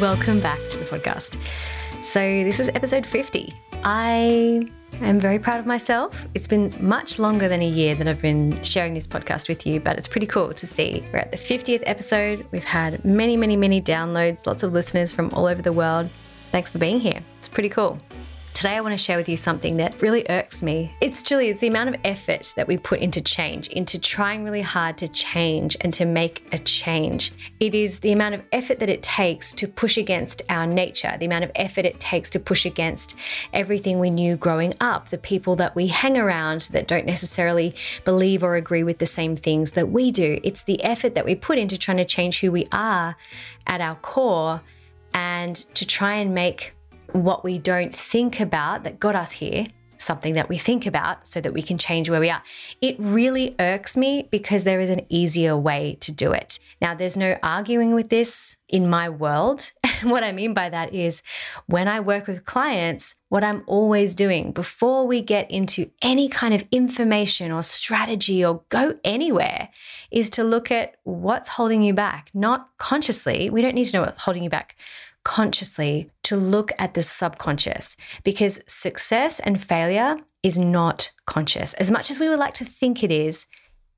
welcome back to the podcast. So, this is episode 50. I am very proud of myself. It's been much longer than a year that I've been sharing this podcast with you, but it's pretty cool to see. We're at the 50th episode. We've had many, many, many downloads, lots of listeners from all over the world. Thanks for being here. It's pretty cool. Today, I want to share with you something that really irks me. It's truly it's the amount of effort that we put into change, into trying really hard to change and to make a change. It is the amount of effort that it takes to push against our nature, the amount of effort it takes to push against everything we knew growing up, the people that we hang around that don't necessarily believe or agree with the same things that we do. It's the effort that we put into trying to change who we are at our core and to try and make what we don't think about that got us here something that we think about so that we can change where we are. It really irks me because there is an easier way to do it. Now, there's no arguing with this in my world. what I mean by that is when I work with clients, what I'm always doing before we get into any kind of information or strategy or go anywhere is to look at what's holding you back, not consciously. We don't need to know what's holding you back consciously to look at the subconscious because success and failure is not conscious. As much as we would like to think it is,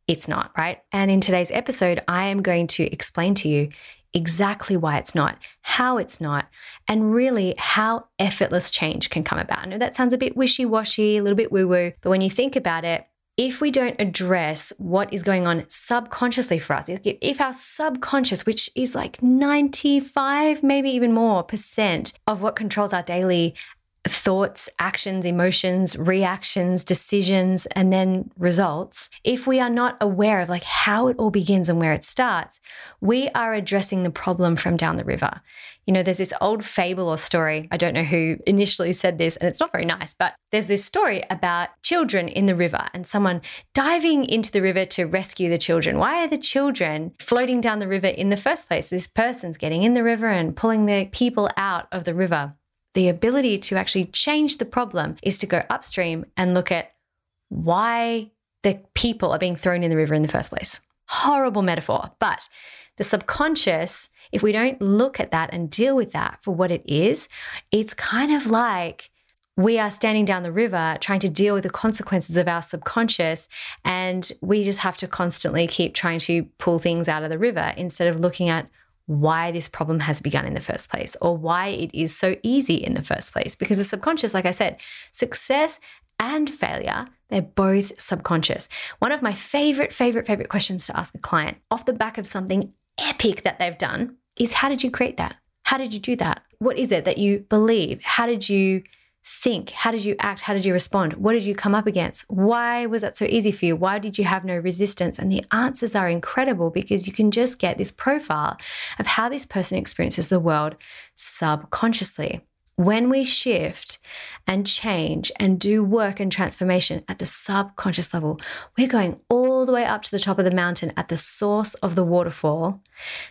it's not, right? And in today's episode, I am going to explain to you exactly why it's not, how it's not, and really how effortless change can come about. I know that sounds a bit wishy washy, a little bit woo woo, but when you think about it, if we don't address what is going on subconsciously for us, if our subconscious, which is like 95, maybe even more percent of what controls our daily thoughts, actions, emotions, reactions, decisions, and then results, if we are not aware of like how it all begins and where it starts, we are addressing the problem from down the river. You know, there's this old fable or story. I don't know who initially said this, and it's not very nice, but there's this story about children in the river and someone diving into the river to rescue the children. Why are the children floating down the river in the first place? This person's getting in the river and pulling the people out of the river the ability to actually change the problem is to go upstream and look at why the people are being thrown in the river in the first place. Horrible metaphor, but the subconscious, if we don't look at that and deal with that for what it is, it's kind of like we are standing down the river trying to deal with the consequences of our subconscious and we just have to constantly keep trying to pull things out of the river instead of looking at why this problem has begun in the first place or why it is so easy in the first place. Because the subconscious, like I said, success and failure, they're both subconscious. One of my favorite, favorite, favorite questions to ask a client off the back of something epic that they've done is how did you create that? How did you do that? What is it that you believe? How did you think? How did you act? How did you respond? What did you come up against? Why was that so easy for you? Why did you have no resistance? And the answers are incredible because you can just get this profile of how this person experiences the world subconsciously. When we shift and change and do work and transformation at the subconscious level, we're going all the way up to the top of the mountain at the source of the waterfall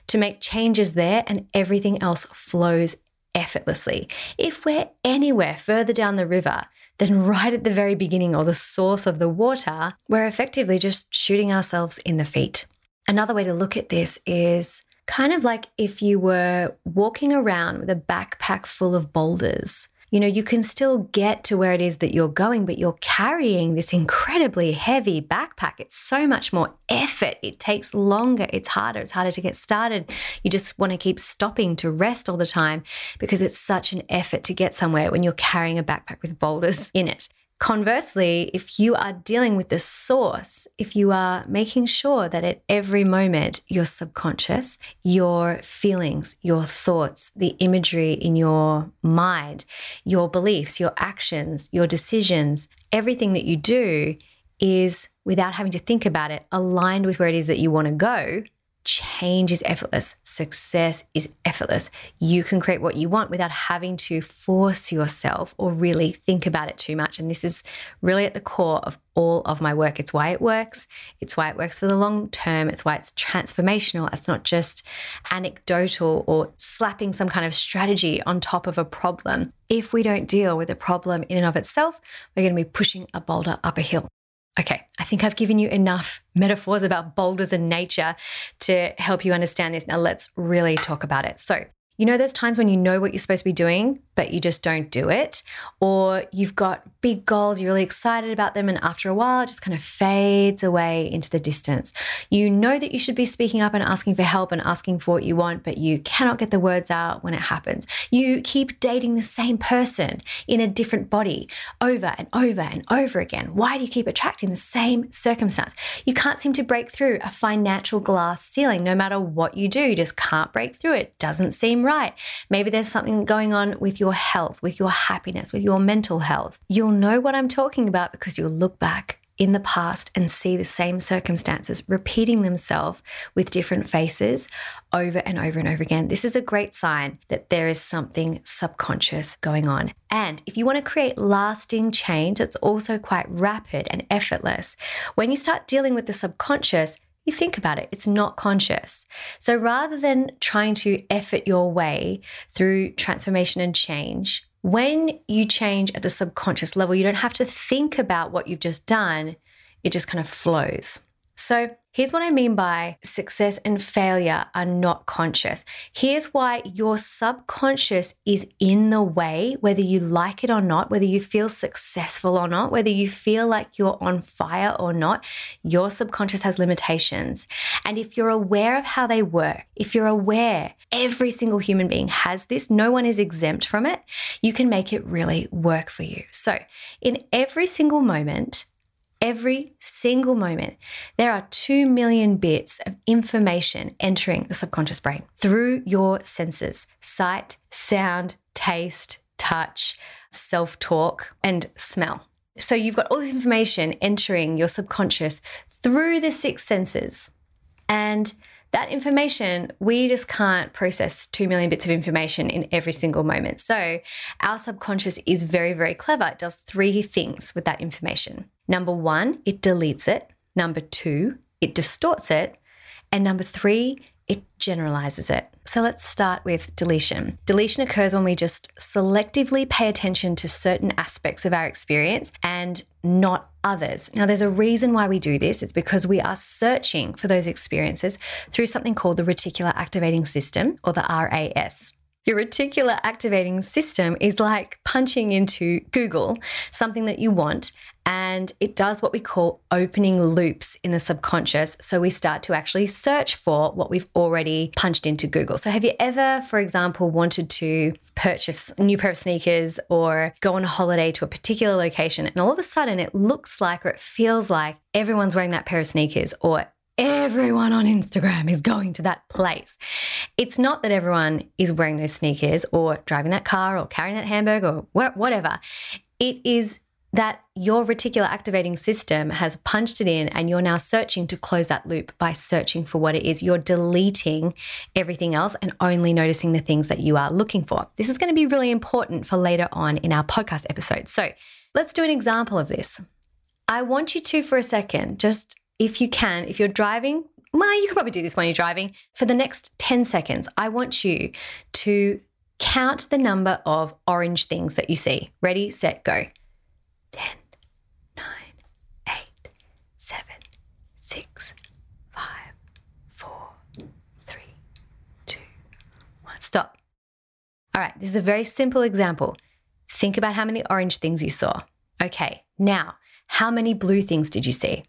to make changes there, and everything else flows effortlessly. If we're anywhere further down the river than right at the very beginning or the source of the water, we're effectively just shooting ourselves in the feet. Another way to look at this is kind of like if you were walking around with a backpack full of boulders you know, you can still get to where it is that you're going, but you're carrying this incredibly heavy backpack. It's so much more effort. It takes longer. It's harder. It's harder to get started. You just want to keep stopping to rest all the time because it's such an effort to get somewhere when you're carrying a backpack with boulders in it. Conversely, if you are dealing with the source, if you are making sure that at every moment your subconscious, your feelings, your thoughts, the imagery in your mind, your beliefs, your actions, your decisions, everything that you do is without having to think about it, aligned with where it is that you want to go, change is effortless. Success is effortless. You can create what you want without having to force yourself or really think about it too much. And this is really at the core of all of my work. It's why it works. It's why it works for the long term. It's why it's transformational. It's not just anecdotal or slapping some kind of strategy on top of a problem. If we don't deal with the problem in and of itself, we're going to be pushing a boulder up a hill. Okay, I think I've given you enough metaphors about boulders and nature to help you understand this. Now let's really talk about it. So, You know, there's times when you know what you're supposed to be doing, but you just don't do it? Or you've got big goals, you're really excited about them, and after a while, it just kind of fades away into the distance. You know that you should be speaking up and asking for help and asking for what you want, but you cannot get the words out when it happens. You keep dating the same person in a different body over and over and over again. Why do you keep attracting the same circumstance? You can't seem to break through a financial glass ceiling no matter what you do. You just can't break through it. Doesn't seem right. Maybe there's something going on with your health, with your happiness, with your mental health. You'll know what I'm talking about because you'll look back in the past and see the same circumstances repeating themselves with different faces over and over and over again. This is a great sign that there is something subconscious going on. And if you want to create lasting change, it's also quite rapid and effortless. When you start dealing with the subconscious, you think about it, it's not conscious. So rather than trying to effort your way through transformation and change, when you change at the subconscious level, you don't have to think about what you've just done, it just kind of flows. So, here's what I mean by success and failure are not conscious. Here's why your subconscious is in the way, whether you like it or not, whether you feel successful or not, whether you feel like you're on fire or not, your subconscious has limitations. And if you're aware of how they work, if you're aware every single human being has this, no one is exempt from it, you can make it really work for you. So, in every single moment, Every single moment, there are 2 million bits of information entering the subconscious brain through your senses sight, sound, taste, touch, self talk, and smell. So you've got all this information entering your subconscious through the six senses. And that information, we just can't process 2 million bits of information in every single moment. So, our subconscious is very, very clever. It does three things with that information. Number one, it deletes it. Number two, it distorts it. And number three, it generalizes it. So let's start with deletion. Deletion occurs when we just selectively pay attention to certain aspects of our experience and not others. Now, there's a reason why we do this. It's because we are searching for those experiences through something called the reticular activating system or the RAS. Your reticular activating system is like punching into Google something that you want, and it does what we call opening loops in the subconscious. So we start to actually search for what we've already punched into Google. So, have you ever, for example, wanted to purchase a new pair of sneakers or go on a holiday to a particular location, and all of a sudden it looks like or it feels like everyone's wearing that pair of sneakers or everyone on Instagram is going to that place. It's not that everyone is wearing those sneakers or driving that car or carrying that hamburger or whatever. It is that your reticular activating system has punched it in and you're now searching to close that loop by searching for what it is. You're deleting everything else and only noticing the things that you are looking for. This is going to be really important for later on in our podcast episode. So let's do an example of this. I want you to, for a second, just if you can, if you're driving, well, you can probably do this when you're driving. For the next 10 seconds, I want you to count the number of orange things that you see. Ready, set, go. 10, 9, 8, 7, 6, 5, 4, 3, 2, 1. Stop. All right, this is a very simple example. Think about how many orange things you saw. Okay, now, how many blue things did you see?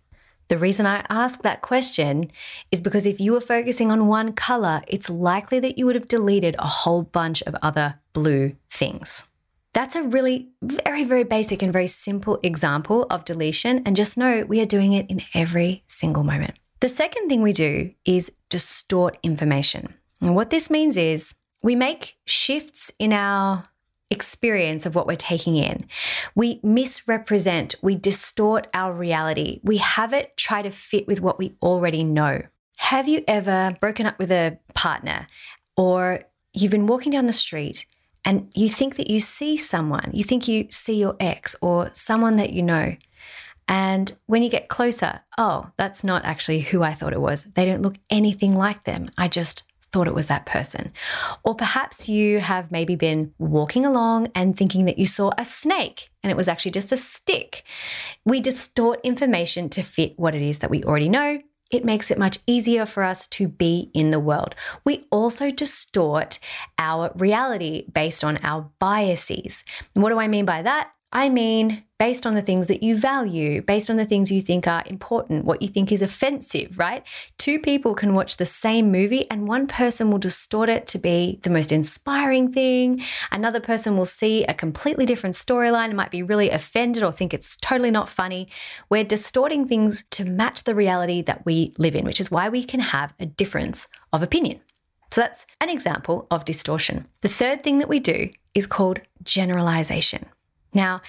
The reason I ask that question is because if you were focusing on one color, it's likely that you would have deleted a whole bunch of other blue things. That's a really very, very basic and very simple example of deletion. And just know we are doing it in every single moment. The second thing we do is distort information. And what this means is we make shifts in our experience of what we're taking in. We misrepresent, we distort our reality. We have it try to fit with what we already know. Have you ever broken up with a partner or you've been walking down the street and you think that you see someone, you think you see your ex or someone that you know. And when you get closer, oh, that's not actually who I thought it was. They don't look anything like them. I just thought it was that person. Or perhaps you have maybe been walking along and thinking that you saw a snake and it was actually just a stick. We distort information to fit what it is that we already know. It makes it much easier for us to be in the world. We also distort our reality based on our biases. And what do I mean by that? I mean, based on the things that you value, based on the things you think are important, what you think is offensive, right? Two people can watch the same movie and one person will distort it to be the most inspiring thing. Another person will see a completely different storyline and might be really offended or think it's totally not funny. We're distorting things to match the reality that we live in, which is why we can have a difference of opinion. So that's an example of distortion. The third thing that we do is called generalization. Now,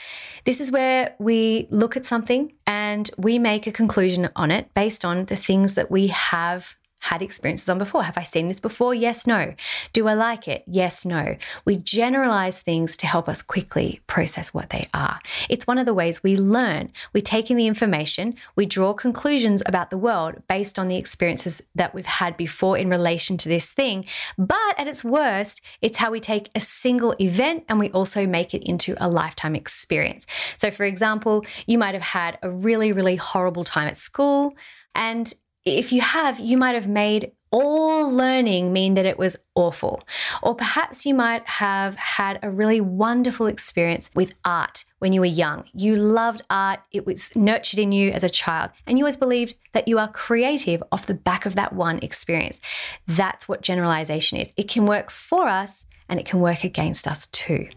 this is where we look at something and we make a conclusion on it based on the things that we have had experiences on before. Have I seen this before? Yes, no. Do I like it? Yes, no. We generalize things to help us quickly process what they are. It's one of the ways we learn. We take in the information, we draw conclusions about the world based on the experiences that we've had before in relation to this thing. But at its worst, it's how we take a single event and we also make it into a lifetime experience. So, for example, you might have had a really, really horrible time at school. And if you have, you might have made all learning mean that it was awful. Or perhaps you might have had a really wonderful experience with art when you were young. You loved art, it was nurtured in you as a child, and you always believed that you are creative off the back of that one experience. That's what generalization is. It can work for us and it can work against us too.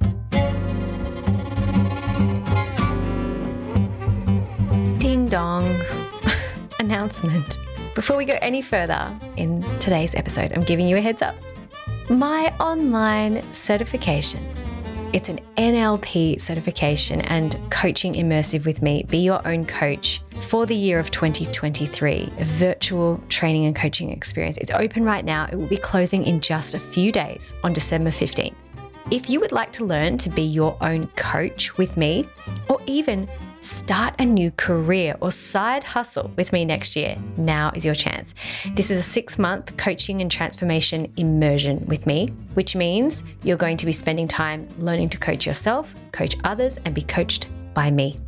Ding dong. Announcement. Before we go any further in today's episode, I'm giving you a heads up. My online certification. It's an NLP certification and coaching immersive with me. Be your own coach for the year of 2023, a virtual training and coaching experience. It's open right now. It will be closing in just a few days on December 15th. If you would like to learn to be your own coach with me, or even Start a new career or side hustle with me next year. Now is your chance. This is a six month coaching and transformation immersion with me, which means you're going to be spending time learning to coach yourself, coach others, and be coached by me.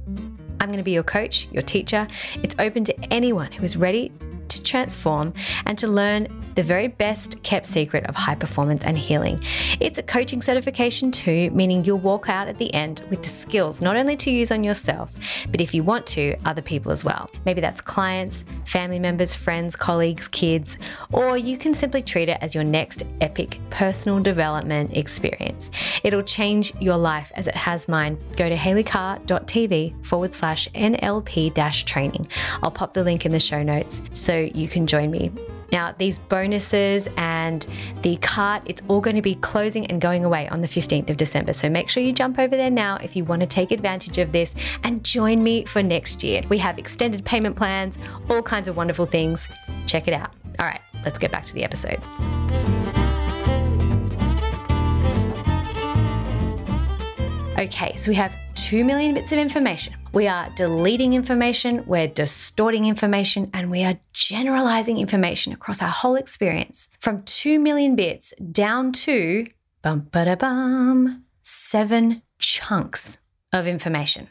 I'm going to be your coach, your teacher. It's open to anyone who is ready to transform and to learn the very best kept secret of high performance and healing. It's a coaching certification too, meaning you'll walk out at the end with the skills not only to use on yourself, but if you want to, other people as well. Maybe that's clients, family members, friends, colleagues, kids, or you can simply treat it as your next epic personal development experience. It'll change your life as it has mine. Go to haleycarr.tv forward slash NLP dash training. I'll pop the link in the show notes so you can join me. Now, these bonuses and the cart, it's all going to be closing and going away on the 15th of December. So make sure you jump over there now if you want to take advantage of this and join me for next year. We have extended payment plans, all kinds of wonderful things. Check it out. All right, let's get back to the episode. Okay, so we have 2 million bits of information. We are deleting information, we're distorting information, and we are generalizing information across our whole experience from 2 million bits down to bum ba bum seven chunks of information.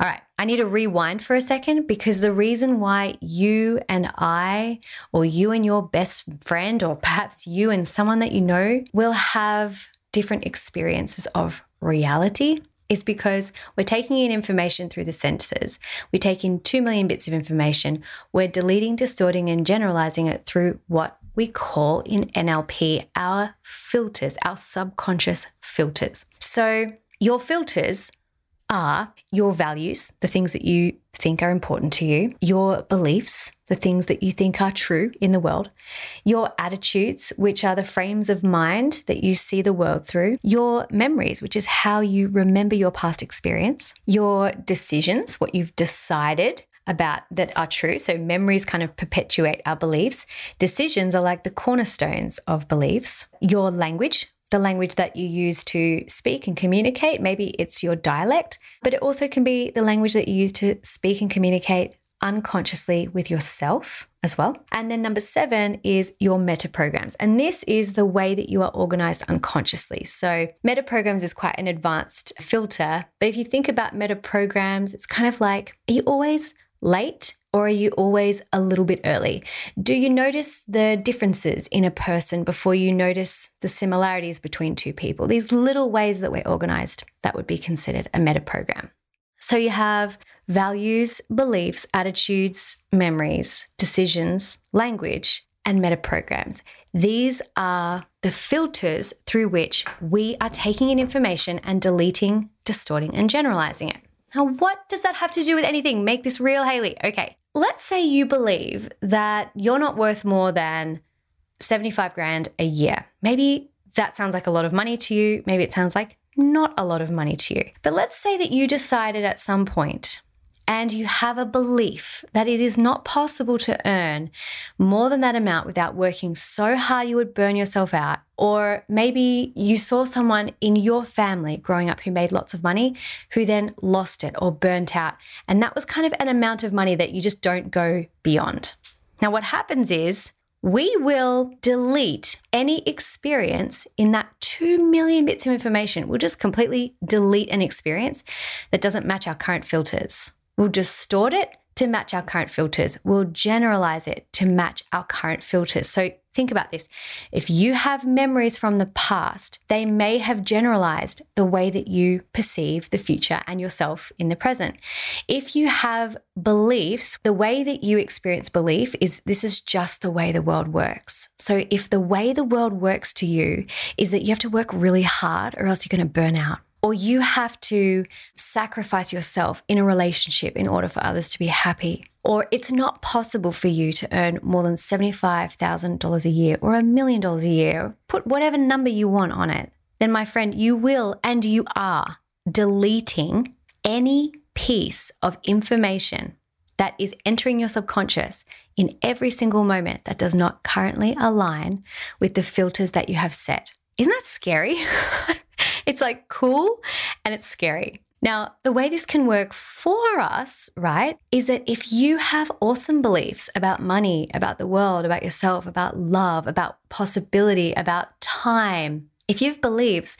All right, I need to rewind for a second because the reason why you and I, or you and your best friend, or perhaps you and someone that you know, will have different experiences of reality is because we're taking in information through the senses. We take in 2 million bits of information. We're deleting, distorting, and generalizing it through what we call in NLP our filters, our subconscious filters. So, your filters are your values, the things that you think are important to you, your beliefs, the things that you think are true in the world, your attitudes, which are the frames of mind that you see the world through, your memories, which is how you remember your past experience, your decisions, what you've decided about that are true. So memories kind of perpetuate our beliefs. Decisions are like the cornerstones of beliefs. Your language, the language that you use to speak and communicate. Maybe it's your dialect, but it also can be the language that you use to speak and communicate unconsciously with yourself as well. And then number seven is your meta programs. And this is the way that you are organized unconsciously. So, meta programs is quite an advanced filter. But if you think about meta programs, it's kind of like, are you always late? Or are you always a little bit early? Do you notice the differences in a person before you notice the similarities between two people? These little ways that we're organized, that would be considered a meta program. So you have values, beliefs, attitudes, memories, decisions, language, and meta programs. These are the filters through which we are taking in information and deleting, distorting, and generalizing it. Now, what does that have to do with anything? Make this real, Haley. Okay, let's say you believe that you're not worth more than 75 grand a year. Maybe that sounds like a lot of money to you. Maybe it sounds like not a lot of money to you. But let's say that you decided at some point and you have a belief that it is not possible to earn more than that amount without working so hard you would burn yourself out. Or maybe you saw someone in your family growing up who made lots of money who then lost it or burnt out. And that was kind of an amount of money that you just don't go beyond. Now, what happens is we will delete any experience in that 2 million bits of information. We'll just completely delete an experience that doesn't match our current filters. We'll distort it to match our current filters. We'll generalize it to match our current filters. So think about this. If you have memories from the past, they may have generalized the way that you perceive the future and yourself in the present. If you have beliefs, the way that you experience belief is this is just the way the world works. So if the way the world works to you is that you have to work really hard or else you're going to burn out or you have to sacrifice yourself in a relationship in order for others to be happy, or it's not possible for you to earn more than $75,000 a year or a million dollars a year, put whatever number you want on it, then my friend, you will and you are deleting any piece of information that is entering your subconscious in every single moment that does not currently align with the filters that you have set. Isn't that scary? it's like cool and it's scary. Now, the way this can work for us, right, is that if you have awesome beliefs about money, about the world, about yourself, about love, about possibility, about time, if you have beliefs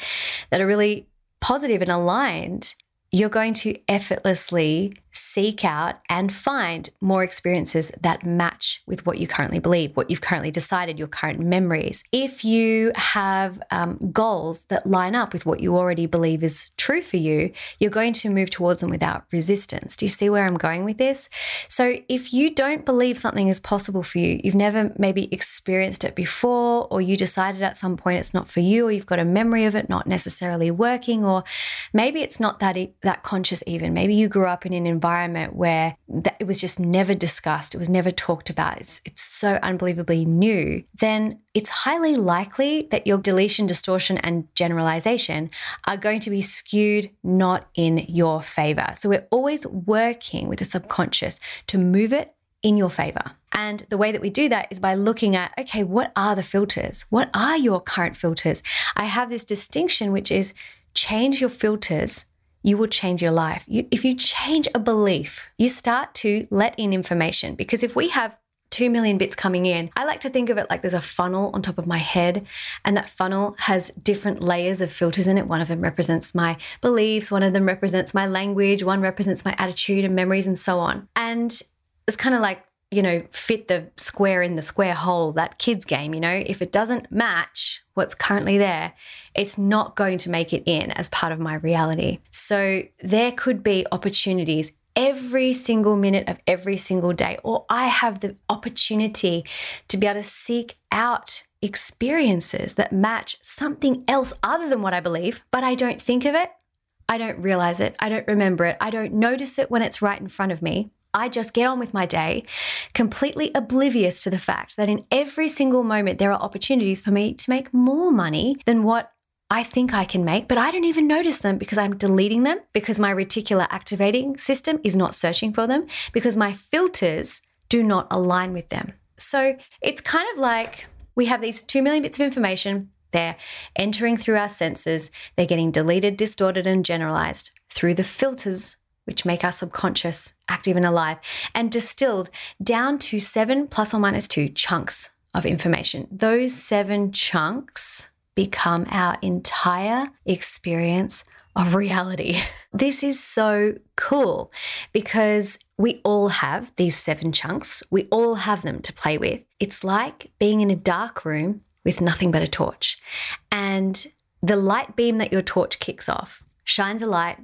that are really positive and aligned, you're going to effortlessly seek out and find more experiences that match with what you currently believe, what you've currently decided, your current memories. If you have um, goals that line up with what you already believe is true for you, you're going to move towards them without resistance. Do you see where I'm going with this? So, if you don't believe something is possible for you, you've never maybe experienced it before, or you decided at some point it's not for you, or you've got a memory of it not necessarily working, or maybe it's not that that conscious even. Maybe you grew up in an environment environment where that it was just never discussed, it was never talked about, it's, it's so unbelievably new, then it's highly likely that your deletion, distortion, and generalization are going to be skewed not in your favor. So we're always working with the subconscious to move it in your favor. And the way that we do that is by looking at okay, what are the filters? What are your current filters? I have this distinction, which is change your filters you will change your life. You, if you change a belief, you start to let in information. Because if we have 2 million bits coming in, I like to think of it like there's a funnel on top of my head, and that funnel has different layers of filters in it. One of them represents my beliefs, one of them represents my language, one represents my attitude and memories, and so on. And it's kind of like you know, fit the square in the square hole, that kids game, you know, if it doesn't match what's currently there, it's not going to make it in as part of my reality. So there could be opportunities every single minute of every single day, or I have the opportunity to be able to seek out experiences that match something else other than what I believe, but I don't think of it. I don't realize it. I don't remember it. I don't notice it when it's right in front of me. I just get on with my day, completely oblivious to the fact that in every single moment there are opportunities for me to make more money than what I think I can make, but I don't even notice them because I'm deleting them, because my reticular activating system is not searching for them, because my filters do not align with them. So it's kind of like we have these 2 million bits of information. They're entering through our senses. They're getting deleted, distorted, and generalized through the filters which make our subconscious active and alive, and distilled down to seven plus or minus two chunks of information. Those seven chunks become our entire experience of reality. This is so cool because we all have these seven chunks. We all have them to play with. It's like being in a dark room with nothing but a torch. And the light beam that your torch kicks off shines a light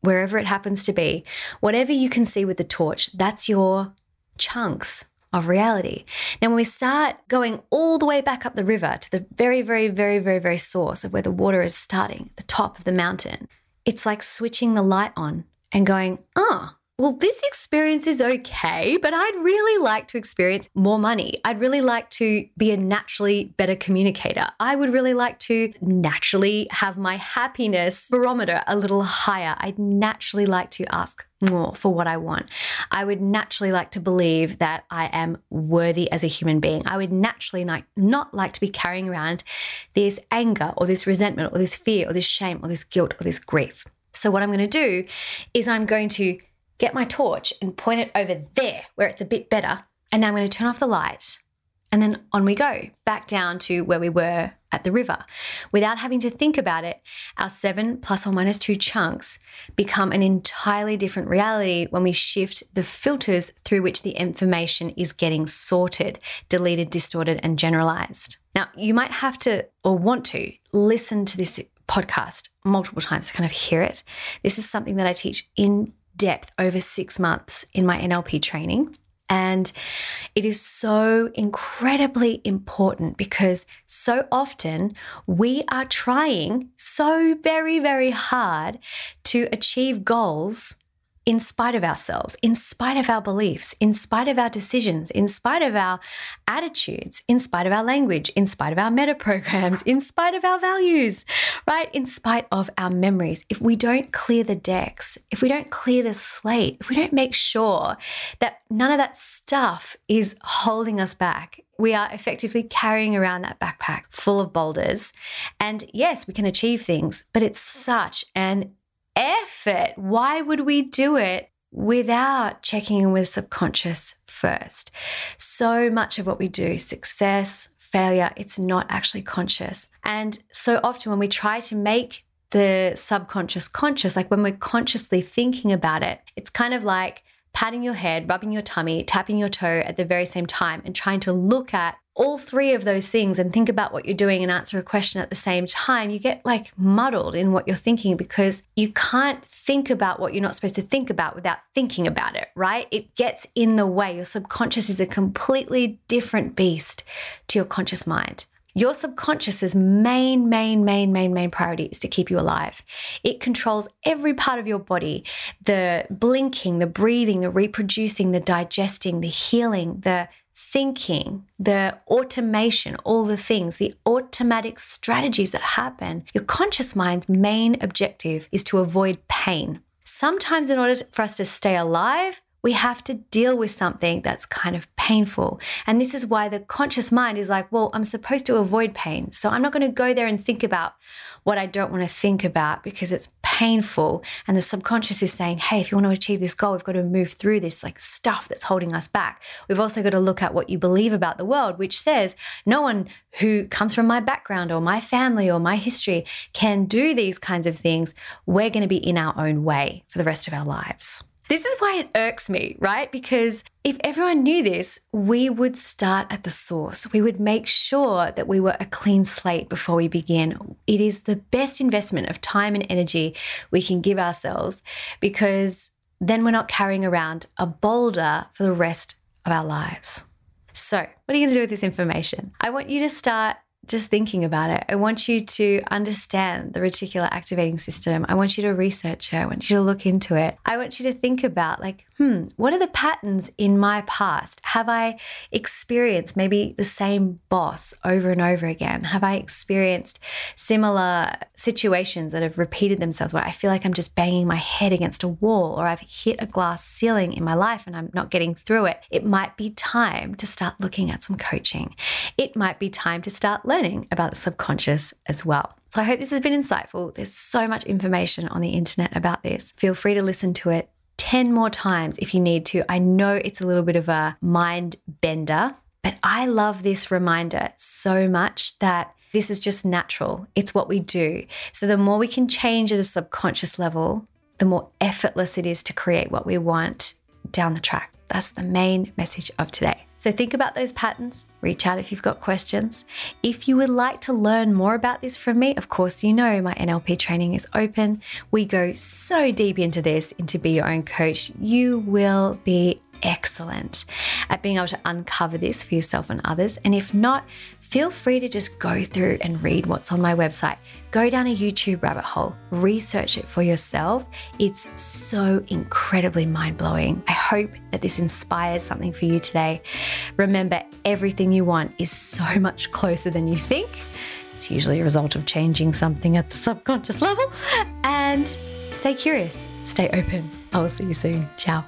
wherever it happens to be. Whatever you can see with the torch, that's your chunks of reality. Now, when we start going all the way back up the river to the very, very, very, very, very source of where the water is starting, the top of the mountain, it's like switching the light on and going, oh, well, this experience is okay, but I'd really like to experience more money. I'd really like to be a naturally better communicator. I would really like to naturally have my happiness barometer a little higher. I'd naturally like to ask more for what I want. I would naturally like to believe that I am worthy as a human being. I would naturally not, like to be carrying around this anger or this resentment or this fear or this shame or this guilt or this grief. So, what I'm going to do is I'm going to get my torch and point it over there where it's a bit better. And now I'm going to turn off the light. And then on we go, back down to where we were at the river. Without having to think about it, our seven plus or minus two chunks become an entirely different reality when we shift the filters through which the information is getting sorted, deleted, distorted, and generalized. Now, you might have to or want to listen to this podcast multiple times to kind of hear it. This is something that I teach in depth over six months in my NLP training. And it is so incredibly important because so often we are trying so very, very hard to achieve goals in spite of ourselves, in spite of our beliefs, in spite of our decisions, in spite of our attitudes, in spite of our language, in spite of our meta programs, in spite of our values, right? In spite of our memories. If we don't clear the decks, if we don't clear the slate, if we don't make sure that none of that stuff is holding us back, we are effectively carrying around that backpack full of boulders. And yes, we can achieve things, but it's such an effort. Why would we do it without checking in with subconscious first? So much of what we do, success, failure, it's not actually conscious. And so often when we try to make the subconscious conscious, like when we're consciously thinking about it, it's kind of like patting your head, rubbing your tummy, tapping your toe at the very same time, and trying to look at all three of those things and think about what you're doing and answer a question at the same time, you get like muddled in what you're thinking because you can't think about what you're not supposed to think about without thinking about it, right? It gets in the way. Your subconscious is a completely different beast to your conscious mind. Your subconscious's main, main, main, main, main priority is to keep you alive. It controls every part of your body the blinking, the breathing, the reproducing, the digesting, the healing, the thinking, the automation, all the things, the automatic strategies that happen, your conscious mind's main objective is to avoid pain. Sometimes, in order for us to stay alive, we have to deal with something that's kind of painful. And this is why the conscious mind is like, well, I'm supposed to avoid pain. So I'm not going to go there and think about what I don't want to think about because it's painful. And the subconscious is saying, hey, if you want to achieve this goal, we've got to move through this like stuff that's holding us back. We've also got to look at what you believe about the world, which says no one who comes from my background or my family or my history can do these kinds of things. We're going to be in our own way for the rest of our lives. This is why it irks me, right? Because if everyone knew this, we would start at the source. We would make sure that we were a clean slate before we begin. It is the best investment of time and energy we can give ourselves because then we're not carrying around a boulder for the rest of our lives. So, what are you going to do with this information? I want you to start just thinking about it. I want you to understand the reticular activating system. I want you to research it. I want you to look into it. I want you to think about, like, hmm, what are the patterns in my past? Have I experienced maybe the same boss over and over again? Have I experienced similar situations that have repeated themselves where I feel like I'm just banging my head against a wall or I've hit a glass ceiling in my life and I'm not getting through it? It might be time to start looking at some coaching. It might be time to start learning about the subconscious as well. So I hope this has been insightful. There's so much information on the internet about this. Feel free to listen to it 10 more times if you need to. I know it's a little bit of a mind bender, but I love this reminder so much that This is just natural. It's what we do. So the more we can change at a subconscious level, the more effortless it is to create what we want down the track. That's the main message of today. So think about those patterns, reach out if you've got questions. If you would like to learn more about this from me, of course, you know my NLP training is open. We go so deep into this, into be your own coach. You will be excellent at being able to uncover this for yourself and others. And if not, feel free to just go through and read what's on my website. Go down a YouTube rabbit hole, research it for yourself. It's so incredibly mind blowing. I hope that this inspires something for you today. Remember, everything you want is so much closer than you think. It's usually a result of changing something at the subconscious level. And stay curious, stay open. I will see you soon. Ciao.